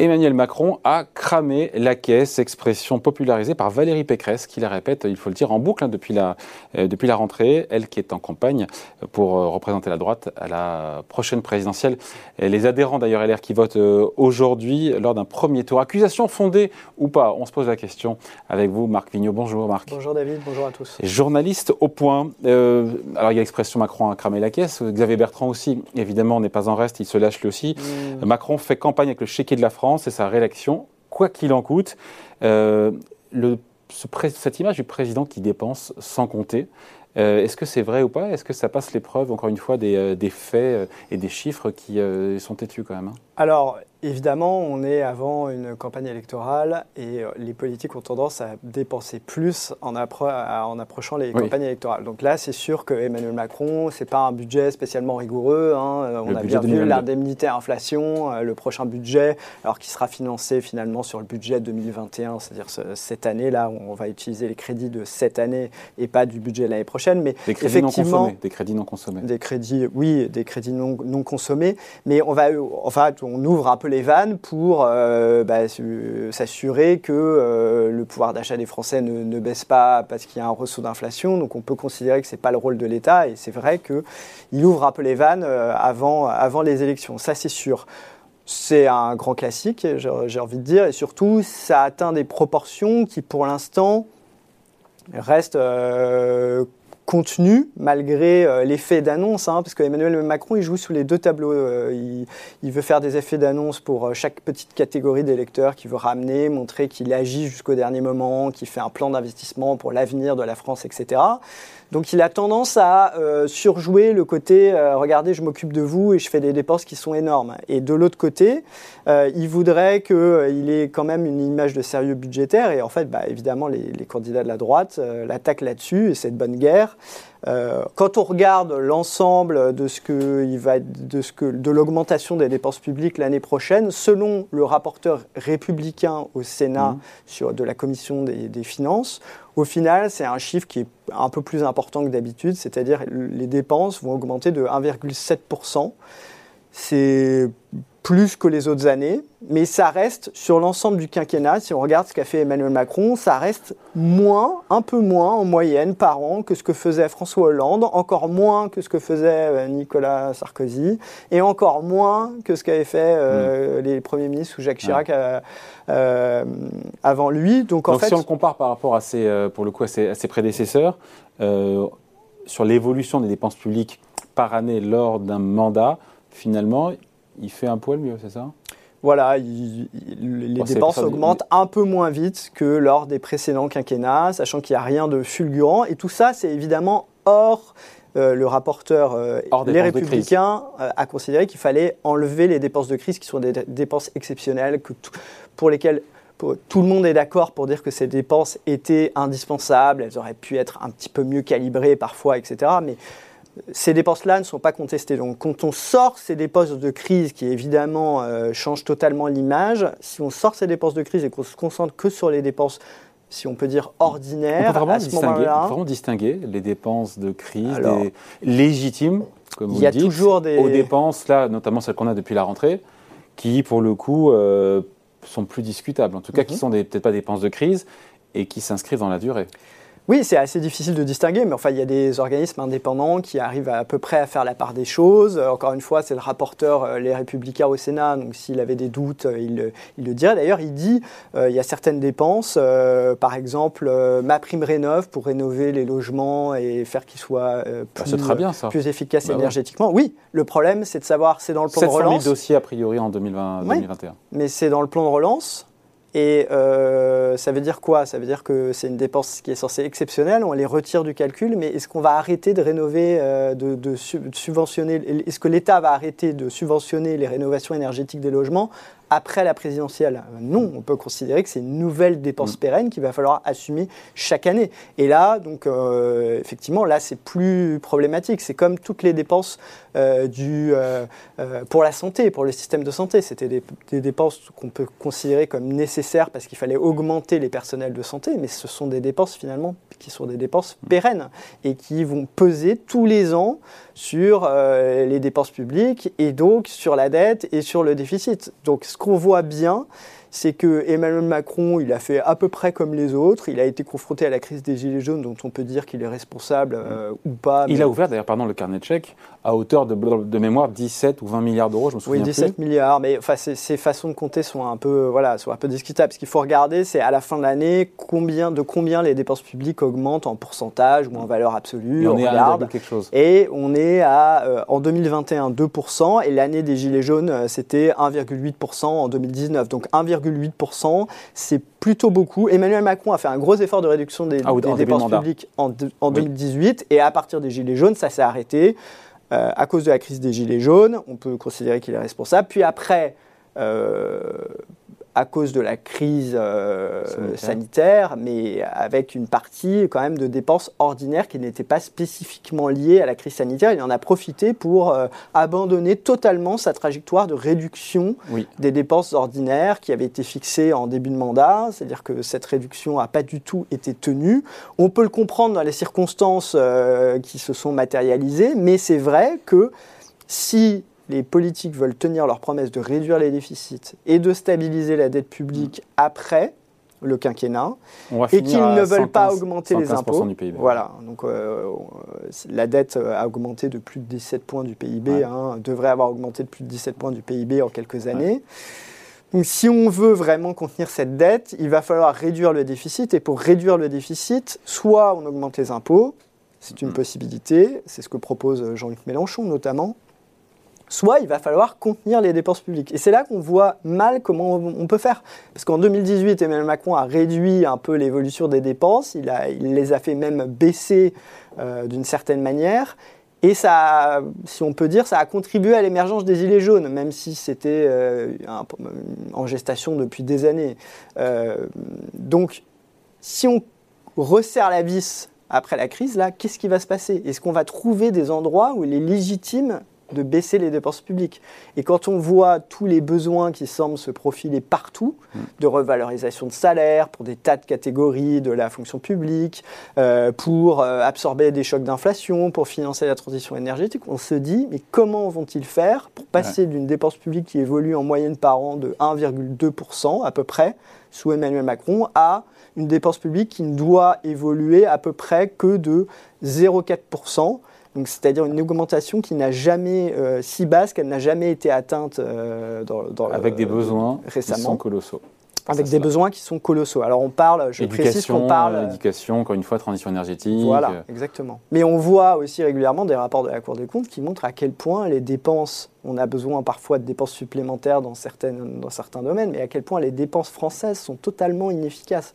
Emmanuel Macron a cramé la caisse, expression popularisée par Valérie Pécresse, qui la répète, il faut le dire, en boucle hein, depuis, la, euh, depuis la rentrée, elle qui est en campagne pour euh, représenter la droite à la prochaine présidentielle. Et les adhérents d'ailleurs LR qui votent euh, aujourd'hui lors d'un premier tour. Accusation fondée ou pas? On se pose la question avec vous, Marc Vigneault. Bonjour Marc. Bonjour David, bonjour à tous. Journaliste au point. alors il y a l'expression Macron a cramé la caisse. Xavier Bertrand aussi, évidemment, n'est pas en reste, il se lâche lui aussi. Hmm. Macron fait campagne avec le chéquier de la France c'est sa réélection, quoi qu'il en coûte. Euh, cette image du président qui dépense sans compter, euh, est-ce que c'est vrai ou pas? Est-ce que ça passe l'épreuve, encore une fois, des, euh, faits et des chiffres qui sont têtus quand même hein? Évidemment, on est avant une campagne électorale et euh, les politiques ont tendance à dépenser plus en, approchant les campagnes électorales. Donc là, c'est sûr que Emmanuel Macron, c'est pas un budget spécialement rigoureux. Hein. Euh, on a bien vu l'indemnité inflation, euh, le prochain budget, alors qui sera financé finalement sur le budget 2021, c'est-à-dire cette année-là, on va utiliser les crédits de cette année et pas du budget de l'année prochaine. Mais des crédits non consommés. Des crédits non consommés. Des crédits, oui, des crédits non, non consommés. Mais on va, enfin, on ouvre un peu les vannes pour euh, bah, s'assurer que euh, le pouvoir d'achat des Français ne, baisse pas parce qu'il y a un ressaut d'inflation. Donc on peut considérer que ce n'est pas le rôle de l'État et c'est vrai qu'il ouvre un peu les vannes euh, avant, avant les élections. Ça c'est sûr. C'est un grand classique, j'ai envie de dire, et surtout, ça atteint des proportions qui, pour l'instant, restent contenu, malgré euh, l'effet d'annonce, hein, parce qu'Emmanuel Macron, il joue sous les deux tableaux. Euh, il, veut faire des effets d'annonce pour euh, chaque petite catégorie d'électeurs qu'il veut ramener, montrer qu'il agit jusqu'au dernier moment, qu'il fait un plan d'investissement pour l'avenir de la France, etc. Donc il a tendance à surjouer le côté regardez, je m'occupe de vous et je fais des dépenses qui sont énormes. Et de l'autre côté, il voudrait qu'il ait quand même une image de sérieux budgétaire. Et en fait, bah, évidemment, les, les, candidats de la droite l'attaquent là-dessus et cette bonne guerre. Euh, quand on regarde l'ensemble de ce que il va de ce que de l'augmentation des dépenses publiques l'année prochaine, selon le rapporteur républicain au Sénat mmh. sur de la commission des, des finances, au final, c'est un chiffre qui est un peu plus important que d'habitude, c'est-à-dire les dépenses vont augmenter de 1,7% c'est plus que les autres années, mais ça reste sur l'ensemble du quinquennat, si on regarde ce qu'a fait Emmanuel Macron, ça reste moins, un peu moins en moyenne par an que ce que faisait François Hollande, encore moins que ce que faisait euh, Nicolas Sarkozy, et encore moins que ce qu'avaient fait euh, mm. les premiers ministres ou Jacques Chirac euh, avant lui. Donc, en fait, si on le compare par rapport à ses, pour le coup, à ses, prédécesseurs, sur l'évolution des dépenses publiques par année lors d'un mandat, finalement, il fait un poil mieux, c'est ça? Voilà, les dépenses augmentent un peu moins vite que lors des précédents quinquennats, sachant qu'il n'y a rien de fulgurant. Et tout ça, c'est évidemment hors euh, le rapporteur euh, Les Républicains euh, a considéré qu'il fallait enlever les dépenses de crise qui sont des dépenses exceptionnelles que pour lesquelles tout le monde est d'accord pour dire que ces dépenses étaient indispensables, elles auraient pu être un petit peu mieux calibrées parfois, etc. Mais ces dépenses-là ne sont pas contestées. Donc quand on sort ces dépenses de crise qui évidemment euh, changent totalement l'image, si on sort ces dépenses de crise et qu'on se concentre que sur les dépenses si on peut dire ordinaires, on peut vraiment, distinguer, les dépenses de crise des légitimes, comme vous il y a toujours des... aux dépenses, là, notamment celles qu'on a depuis la rentrée, qui, pour le coup, euh, sont plus discutables. En tout cas, qui mhm. sont peut-être pas des dépenses de crise et qui s'inscrivent dans la durée. Oui, c'est assez difficile de distinguer, mais enfin, il y a des organismes indépendants qui arrivent à, peu près à faire la part des choses. Euh, encore une fois, c'est le rapporteur euh, Les Républicains au Sénat, donc s'il avait des doutes, euh, il, le dirait. D'ailleurs, il dit il y a certaines dépenses, par exemple, ma prime rénov pour rénover les logements et faire qu'ils soient bah, plus, bien, plus efficaces bah énergétiquement. Oui, le problème, c'est de savoir, c'est dans le plan de relance. 000 dossiers a priori en 2020, 2021. Mais c'est dans le plan de relance. Et euh, ça veut dire quoi? Ça veut dire que c'est une dépense qui est censée exceptionnelle, on les retire du calcul, mais est-ce qu'on va arrêter de rénover, euh, de, de, subventionner, est-ce que l'État va arrêter de subventionner les rénovations énergétiques des logements après la présidentielle. Non, on peut considérer que c'est une nouvelle dépense mm. pérenne qu'il va falloir assumer chaque année. Et là, donc, euh, effectivement, là, c'est plus problématique. C'est comme toutes les dépenses euh, du, euh, pour la santé, pour le système de santé. C'était des, des, dépenses qu'on peut considérer comme nécessaires parce qu'il fallait augmenter les personnels de santé, mais ce sont des dépenses finalement qui sont des dépenses mm. pérennes et qui vont peser tous les ans sur les dépenses publiques et donc sur la dette et sur le déficit. Donc, ce qu'on voit bien, c'est que Emmanuel Macron, il a fait à peu près comme les autres. Il a été confronté à la crise des Gilets jaunes, dont on peut dire qu'il est responsable euh, ou pas. Il a ouvert d'ailleurs, pardon, le carnet de chèques à hauteur de, de mémoire 17 ou 20 milliards d'euros, je me souviens Oui, 17 milliards, mais enfin, ces, façons de compter sont un peu, voilà, sont un peu discutables. Ce qu'il faut regarder, c'est à la fin de l'année combien, de combien les dépenses publiques augmentent en pourcentage ou en valeur absolue. Et on, est regarde, à quelque chose. Et on est à, euh, en 2021, 2%, et l'année des Gilets jaunes, euh, c'était 1,8% en 2019. Donc 1,8%, c'est plutôt beaucoup. Emmanuel Macron a fait un gros effort de réduction des, ah dépenses publiques en, en 2018, et à partir des Gilets jaunes, ça s'est arrêté. Euh, à cause de la crise des Gilets jaunes, on peut considérer qu'il est responsable. Puis après, euh, à cause de la crise euh, sanitaire. mais avec une partie quand même de dépenses ordinaires qui n'étaient pas spécifiquement liées à la crise sanitaire. Il en a profité pour euh, abandonner totalement sa trajectoire de réduction des dépenses ordinaires qui avait été fixée en début de mandat, c'est-à-dire que cette réduction n'a pas du tout été tenue. On peut le comprendre dans les circonstances euh, qui se sont matérialisées, mais c'est vrai que si les politiques veulent tenir leur promesse de réduire les déficits et de stabiliser la dette publique après le quinquennat et qu'ils ne veulent pas augmenter les impôts. Du PIB. Voilà, donc euh, la dette a augmenté de plus de 17 points du PIB, hein, devrait avoir augmenté de plus de 17 points du PIB en quelques années. Donc si on veut vraiment contenir cette dette, il va falloir réduire le déficit et pour réduire le déficit, soit on augmente les impôts, c'est une mm. possibilité, c'est ce que propose Jean-Luc Mélenchon notamment, soit il va falloir contenir les dépenses publiques. Et c'est là qu'on voit mal comment on peut faire. Parce qu'en 2018, Emmanuel Macron a réduit un peu l'évolution des dépenses, il, les a fait même baisser euh, d'une certaine manière. Et ça, si on peut dire, ça a contribué à l'émergence des Gilets jaunes, même si c'était euh, en gestation depuis des années. Euh, donc, si on resserre la vis après la crise, là, qu'est-ce qui va se passer? Est-ce qu'on va trouver des endroits où il est légitime de baisser les dépenses publiques. Et quand on voit tous les besoins qui semblent se profiler partout, mm. de revalorisation de salaire pour des tas de catégories de la fonction publique, euh, pour euh, absorber des chocs d'inflation, pour financer la transition énergétique, on se dit, mais comment vont-ils faire pour passer d'une dépense publique qui évolue en moyenne par an de 1,2% à peu près, sous Emmanuel Macron, à une dépense publique qui ne doit évoluer à peu près que de 0,4% c'est-à-dire une augmentation qui n'a jamais, euh, si basse qu'elle n'a jamais été atteinte euh, dans, Avec des besoins récemment. qui sont colossaux. Avec des besoins qui sont colossaux. Alors on parle, je précise qu'on parle... Éducation, encore une fois, transition énergétique. Voilà, exactement. Mais on voit aussi régulièrement des rapports de la Cour des comptes qui montrent à quel point les dépenses, on a besoin parfois de dépenses supplémentaires dans, certains domaines, mais à quel point les dépenses françaises sont totalement inefficaces.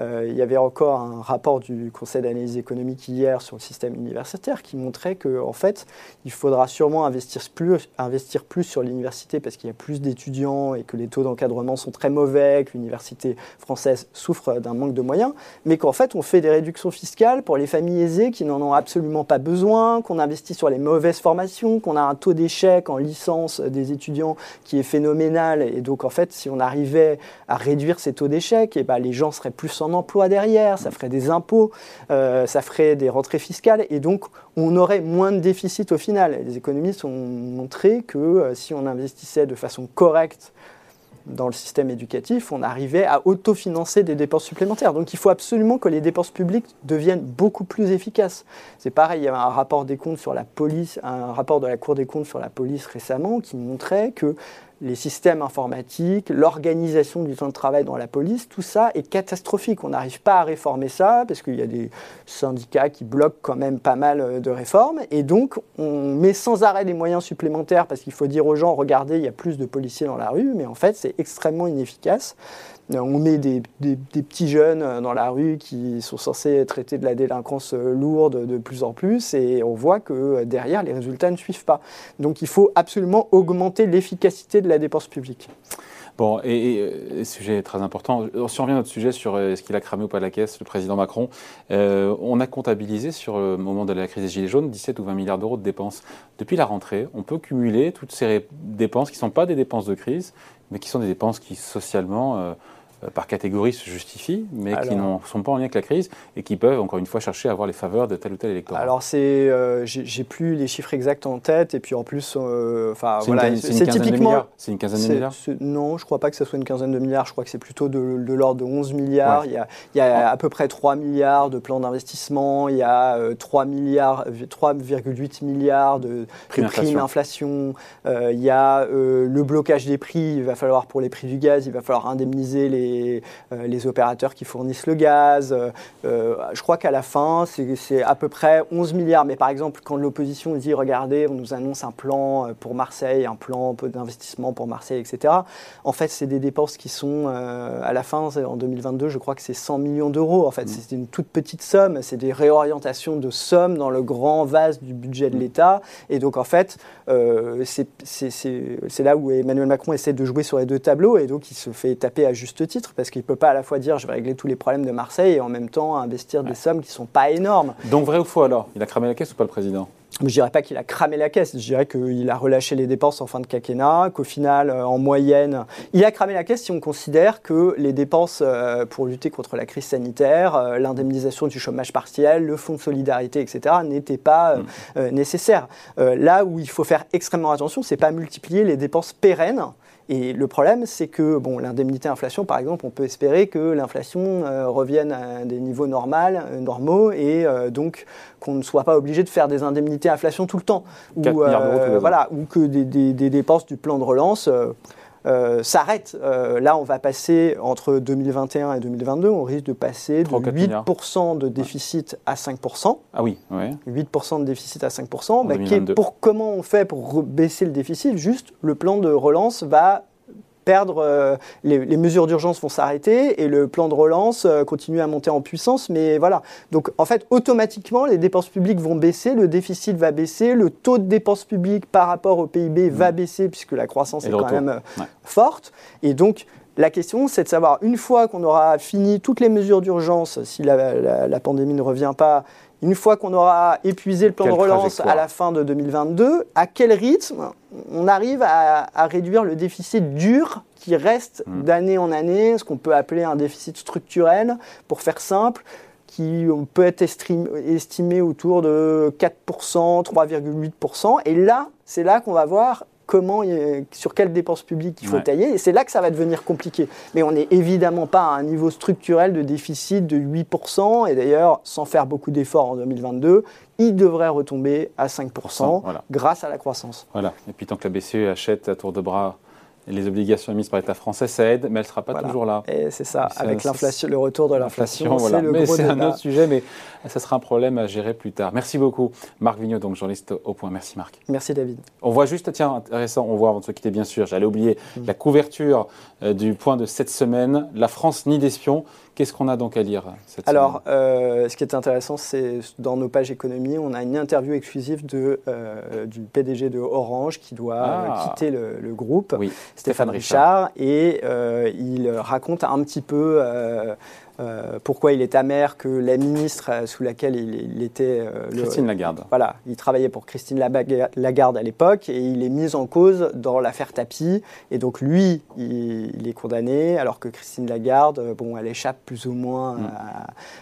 Euh, il y avait encore un rapport du Conseil d'analyse économique hier sur le système universitaire qui montrait qu'en en fait, il faudra sûrement investir plus, investir plus sur l'université parce qu'il y a plus d'étudiants et que les taux d'encadrement sont très mauvais, que l'université française souffre d'un manque de moyens, mais qu'en fait, on fait des réductions fiscales pour les familles aisées qui n'en ont absolument pas besoin, qu'on investit sur les mauvaises formations, qu'on a un taux d'échec en licence des étudiants qui est phénoménal. Et donc, en fait, si on arrivait à réduire ces taux d'échec, eh ben, les gens seraient plus en emploi derrière, ça ferait des impôts, euh, ça ferait des rentrées fiscales, et donc on aurait moins de déficit au final. Les économistes ont montré que euh, si on investissait de façon correcte dans le système éducatif, on arrivait à autofinancer des dépenses supplémentaires. Donc il faut absolument que les dépenses publiques deviennent beaucoup plus efficaces. C'est pareil, il y avait un rapport des comptes sur la police, un rapport de la Cour des comptes sur la police récemment qui montrait que les systèmes informatiques, l'organisation du temps de travail dans la police, tout ça est catastrophique. On n'arrive pas à réformer ça parce qu'il y a des syndicats qui bloquent quand même pas mal euh, de réformes. Et donc, on met sans arrêt des moyens supplémentaires parce qu'il faut dire aux gens, regardez, il y a plus de policiers dans la rue, mais en fait, c'est extrêmement inefficace. Euh, on met des, petits jeunes euh, dans la rue qui sont censés traiter de la délinquance euh, lourde de plus en plus et on voit que derrière, les résultats ne suivent pas. Donc il faut absolument augmenter l'efficacité de la dépense publique. Bon, et, sujet très important. Si on revient à notre sujet sur est-ce qu'il a cramé ou pas la caisse, le président Macron, on a comptabilisé sur le moment de la crise des Gilets jaunes 17 ou 20 milliards d'euros de dépenses. Depuis la rentrée, on peut cumuler toutes ces dépenses qui ne sont pas des dépenses de crise, mais qui sont des dépenses qui socialement par catégorie se justifient, mais qui ne sont pas en lien avec la crise et qui peuvent, encore une fois, chercher à avoir les faveurs de tel ou tel électorat. Alors, c'est, j'ai plus les chiffres exacts en tête, et puis en plus, enfin, voilà, c'est typiquement. C'est une quinzaine de milliards Non, je ne crois pas que ce soit une quinzaine de milliards, je crois que c'est plutôt de, l'ordre de 11 milliards. Il, y a, il y a à peu près 3 milliards de plans d'investissement, il y a 3 milliards, 3,8 milliards de, primes inflation, il y a le blocage des prix, il va falloir pour les prix du gaz, il va falloir indemniser les, euh, les opérateurs qui fournissent le gaz. Euh, euh, je crois qu'à la fin, c'est à peu près 11 milliards. Mais par exemple, quand l'opposition dit, regardez, on nous annonce un plan pour Marseille, un plan d'investissement pour Marseille, etc. En fait, c'est des dépenses qui sont, à la fin, en 2022, je crois que c'est 100 millions d'euros. En fait, mmh. c'est une toute petite somme. C'est des réorientations de sommes dans le grand vase du budget de mmh. l'État. Et donc, en fait, c'est là où Emmanuel Macron essaie de jouer sur les deux tableaux et donc il se fait taper à juste titre parce qu'il ne peut pas à la fois dire je vais régler tous les problèmes de Marseille et en même temps investir des sommes qui ne sont pas énormes. Donc vrai ou faux alors? Il a cramé la caisse ou pas le président? Je ne dirais pas qu'il a cramé la caisse, je dirais qu'il a relâché les dépenses en fin de quinquennat, qu'au final, euh, en moyenne, il a cramé la caisse si on considère que les dépenses euh, pour lutter contre la crise sanitaire, euh, l'indemnisation du chômage partiel, le fonds de solidarité, etc., n'étaient pas mm. nécessaires. Là où il faut faire extrêmement attention, c'est pas multiplier les dépenses pérennes et le problème, c'est que bon, l'indemnité inflation, par exemple, on peut espérer que l'inflation euh, revienne à des niveaux normaux, euh, normaux et euh, donc qu'on ne soit pas obligé de faire des indemnités inflation tout le temps. Ou, voilà, ou que des, des, dépenses du plan de relance euh, s'arrête. Euh, là, on va passer entre 2021 et 2022, on risque de passer de 8% de déficit à 5%. Ah oui, ouais. 8% de déficit à 5%. Bah, pour, comment on fait pour baisser le déficit? Juste, le plan de relance va perdre, euh, les, mesures d'urgence vont s'arrêter et le plan de relance euh, continue à monter en puissance. Mais voilà. Donc en fait, automatiquement, les dépenses publiques vont baisser, le déficit va baisser, le taux de dépenses publiques par rapport au PIB va mmh. baisser puisque la croissance est quand même euh, forte. Et donc, la question, c'est de savoir, une fois qu'on aura fini toutes les mesures d'urgence, si la, pandémie ne revient pas, une fois qu'on aura épuisé le plan de relance à la fin de 2022, à quel rythme on arrive à, réduire le déficit dur qui reste hmm. d'année en année, ce qu'on peut appeler un déficit structurel, pour faire simple, qui peut être estimé autour de 4%, 3,8%. Et là, c'est là qu'on va voir comment, sur quelles dépenses publiques il faut tailler. Et c'est là que ça va devenir compliqué. Mais on n'est évidemment pas à un niveau structurel de déficit de 8%. Et d'ailleurs, sans faire beaucoup d'efforts en 2022, il devrait retomber à 5% grâce à la croissance. Voilà. Et puis tant que la BCE achète à tour de bras les obligations émises par l'État français, ça aide, mais elle ne sera pas toujours là. Et c'est ça, avec l'inflation, le retour de l'inflation, voilà. Mais c'est un autre sujet, mais ça sera un problème à gérer plus tard. Merci beaucoup, Marc Vigneault, donc journaliste au point. Merci Marc. Merci David. On voit juste, tiens, intéressant, on voit avant de se quitter bien sûr, j'allais oublier mm. la couverture euh, du point de cette semaine, la France ni d'espions. Qu'est-ce qu'on a donc à lire cette Alors, euh, ce qui est intéressant, c'est dans nos pages économie, on a une interview exclusive de, euh, du PDG de Orange qui doit ah. quitter le, groupe, Stéphane, Richard, et il raconte un petit peu euh, pourquoi il est amer que la ministre euh, sous laquelle il, était... Euh, Christine Lagarde. Voilà, il travaillait pour Christine Lagarde à l'époque et il est mis en cause dans l'affaire Tapi. Et donc lui, il, est condamné alors que Christine Lagarde, bon, elle échappe plus ou moins mm.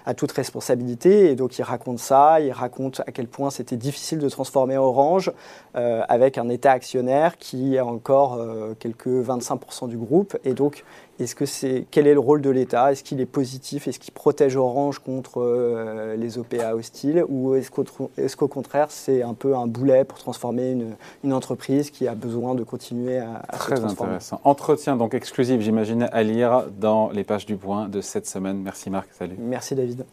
à, toute responsabilité. Et donc il raconte ça, il raconte à quel point c'était difficile de transformer Orange avec un État actionnaire qui a encore quelques 25% du groupe. Et donc est-ce que c'est quel est le rôle de l'État? Est-ce qu'il est positif? Est-ce qu'il protège Orange contre euh, les OPA hostiles? Ou est-ce qu'au contraire c'est un peu un boulet pour transformer une, entreprise qui a besoin de continuer à, à Très intéressant. Entretien donc exclusif, j'imagine, à lire dans les pages du Point de cette semaine. Merci Marc. Salut. Merci David.